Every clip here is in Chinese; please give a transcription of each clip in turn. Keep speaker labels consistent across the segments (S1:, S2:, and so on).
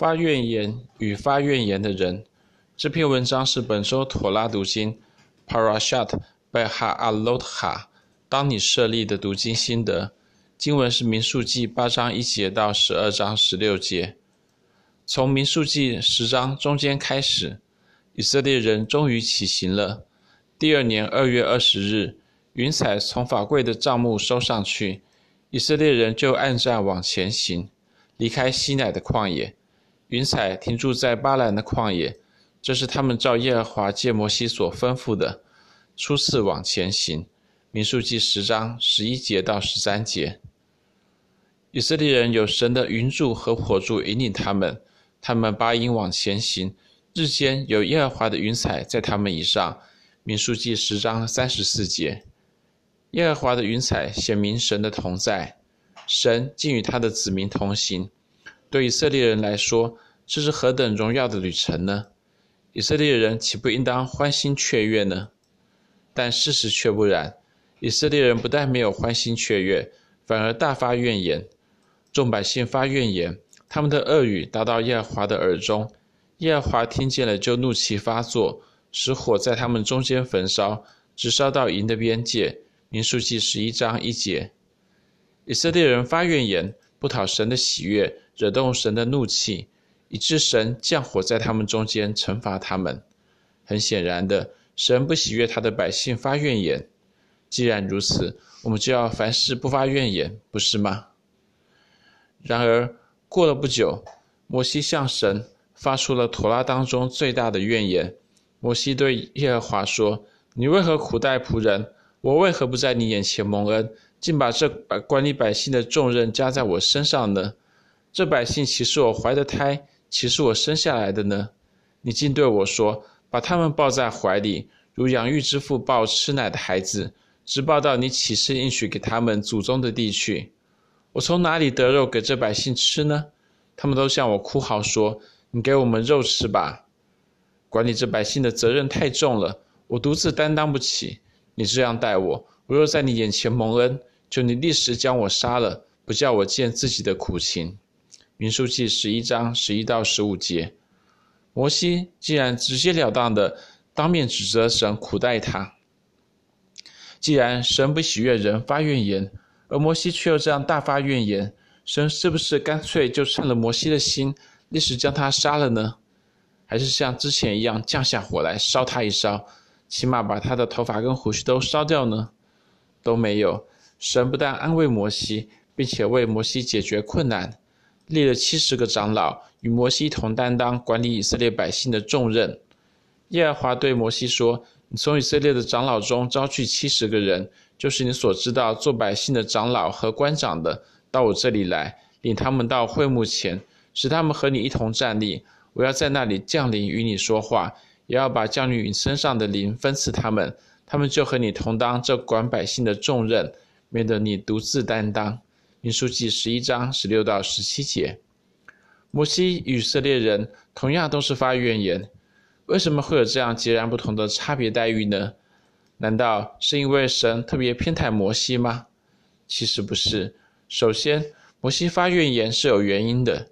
S1: 发怨言与发怨言的人。这篇文章是本周妥拉读经 Parashat Beha'alot-Ha 当你设立的读经心得。经文是民数记八章一节到十二章十六节。从民数记十章中间开始，以色列人终于起行了。第二年二月二十日，云彩从法柜的帐幕收上去，以色列人就按站往前行，离开西乃的旷野。云彩停住在巴兰的旷野，这是他们照耶和华借摩西所吩咐的，初次往前行。民数记十章十一节到十三节。以色列人有神的云柱和火柱引领他们，他们拔营往前行，日间有耶和华的云彩在他们以上。民数记十章三十四节。耶和华的云彩显明神的同在，神竟与他的子民同行。对以色列人来说，这是何等荣耀的旅程呢？以色列人岂不应当欢欣雀跃呢？但事实却不然。以色列人不但没有欢欣雀跃，反而大发怨言。众百姓发怨言，他们的恶语达到耶和华的耳中。耶和华听见了，就怒气发作，使火在他们中间焚烧，直烧到营的边界。民数记十一章一节。以色列人发怨言，不讨神的喜悦。惹动神的怒气，以致神降火在他们中间惩罚他们。很显然的，神不喜悦他的百姓发怨言。既然如此，我们就要凡事不发怨言，不是吗？然而，过了不久，摩西向神发出了妥拉当中最大的怨言。摩西对耶和华说：“你为何苦待仆人？我为何不在你眼前蒙恩，竟把这管理百姓的重任加在我身上呢？”这百姓岂是我怀的胎，岂是我生下来的呢？你竟对我说：“把他们抱在怀里，如养育之父抱吃奶的孩子，直抱到你起誓应许给他们祖宗的地去。”我从哪里得肉给这百姓吃呢？他们都向我哭嚎说：“你给我们肉吃吧！”管理这百姓的责任太重了，我独自担当不起。你这样待我，我若在你眼前蒙恩，就你立时将我杀了，不叫我见自己的苦情。民数记十一章十一到十五节，摩西既然直截了当的当面指责神苦待他，既然神不喜悦人发怨言，而摩西却又这样大发怨言，神是不是干脆就趁了摩西的心，立时将他杀了呢？还是像之前一样降下火来烧他一烧，起码把他的头发跟胡须都烧掉呢？都没有。神不但安慰摩西，并且为摩西解决困难。立了七十个长老，与摩西同担当管理以色列百姓的重任。耶和华对摩西说：“你从以色列的长老中招去七十个人，就是你所知道做百姓的长老和官长的，到我这里来，领他们到会幕前，使他们和你一同站立。我要在那里降临与你说话，也要把降临你身上的灵分赐他们，他们就和你同当这管百姓的重任，免得你独自担当。”民数记十一章十六到十七节，摩西与以色列人同样都是发怨言，为什么会有这样截然不同的差别待遇呢？难道是因为神特别偏袒摩西吗？其实不是。首先，摩西发怨言是有原因的，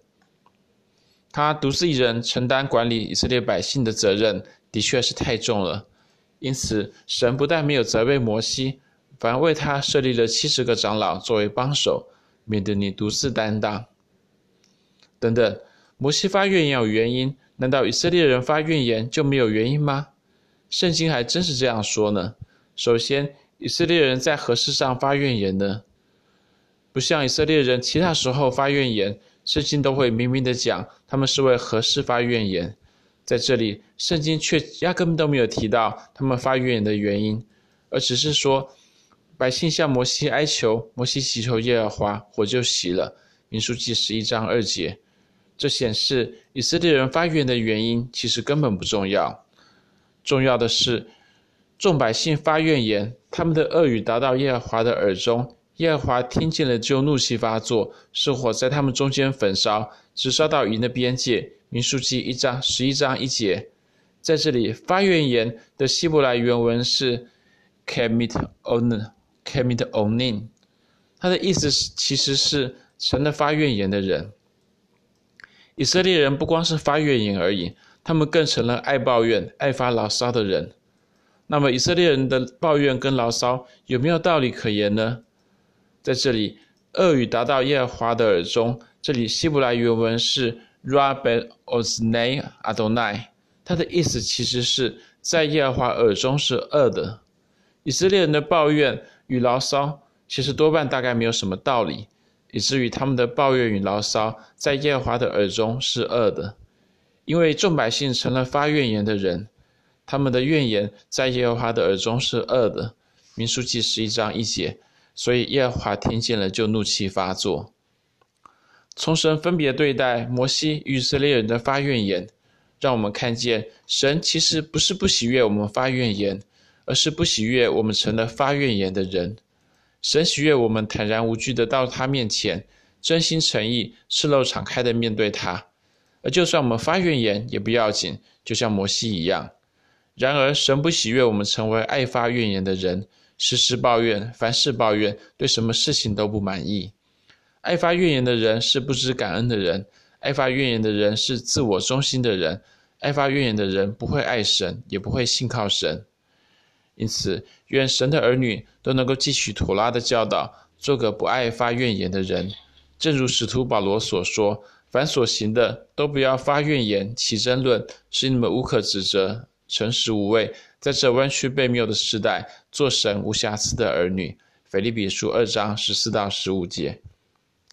S1: 他独自一人承担管理以色列百姓的责任，的确是太重了。因此，神不但没有责备摩西，反而为他设立了七十个长老作为帮手。免得你独自担当。等等，摩西发怨言有原因，难道以色列人发怨言就没有原因吗？圣经还真是这样说呢。首先，以色列人在何事上发怨言呢？不像以色列人其他时候发怨言，圣经都会明明的讲他们是为何事发怨言。在这里，圣经却压根都没有提到他们发怨言的原因，而只是说。百姓向摩西哀求，摩西祈求耶和华，火就熄了。民数记十一章二节，这显示以色列人发怨的原因其实根本不重要，重要的是众百姓发怨言，他们的恶语达到耶和华的耳中，耶和华听见了就怒气发作，是火在他们中间焚烧，直烧到云的边界。民数记一章十一章一节，在这里发怨言的希伯来原文是 kamit on。Kamit Onin，他的意思是其实是成了发怨言的人。以色列人不光是发怨言而已，他们更成了爱抱怨、爱发牢骚的人。那么，以色列人的抱怨跟牢骚有没有道理可言呢？在这里，恶语达到耶和华的耳中。这里希伯来原文是 Ra be'oznei Adonai，它的意思其实是在耶和华耳中是恶的。以色列人的抱怨与牢骚，其实多半大概没有什么道理，以至于他们的抱怨与牢骚在耶和华的耳中是恶的，因为众百姓成了发怨言的人。他们的怨言在耶和华的耳中是恶的，民数记十一章一节，所以耶和华听见了就怒气发作。从神分别对待摩西与以色列人的发怨言，让我们看见神其实不是不喜悦我们发怨言，而是不喜悦我们成了发怨言的人。神喜悦我们坦然无惧的到他面前，真心诚意、赤露敞开的面对他。而就算我们发怨言也不要紧，就像摩西一样。然而，神不喜悦我们成为爱发怨言的人，时时抱怨，凡事抱怨，对什么事情都不满意。爱发怨言的人是不知感恩的人，爱发怨言的人是自我中心的人，爱发怨言的人不会爱神，也不会信靠神。因此，愿神的儿女都能够记取妥拉的教导，做个不爱发怨言的人。正如使徒保罗所说：“凡所行的，都不要发怨言，起争论，使你们无可指责。”诚实无畏，在这弯曲被谬的时代，做神无瑕疵的儿女。腓立比书二章十四到十五节。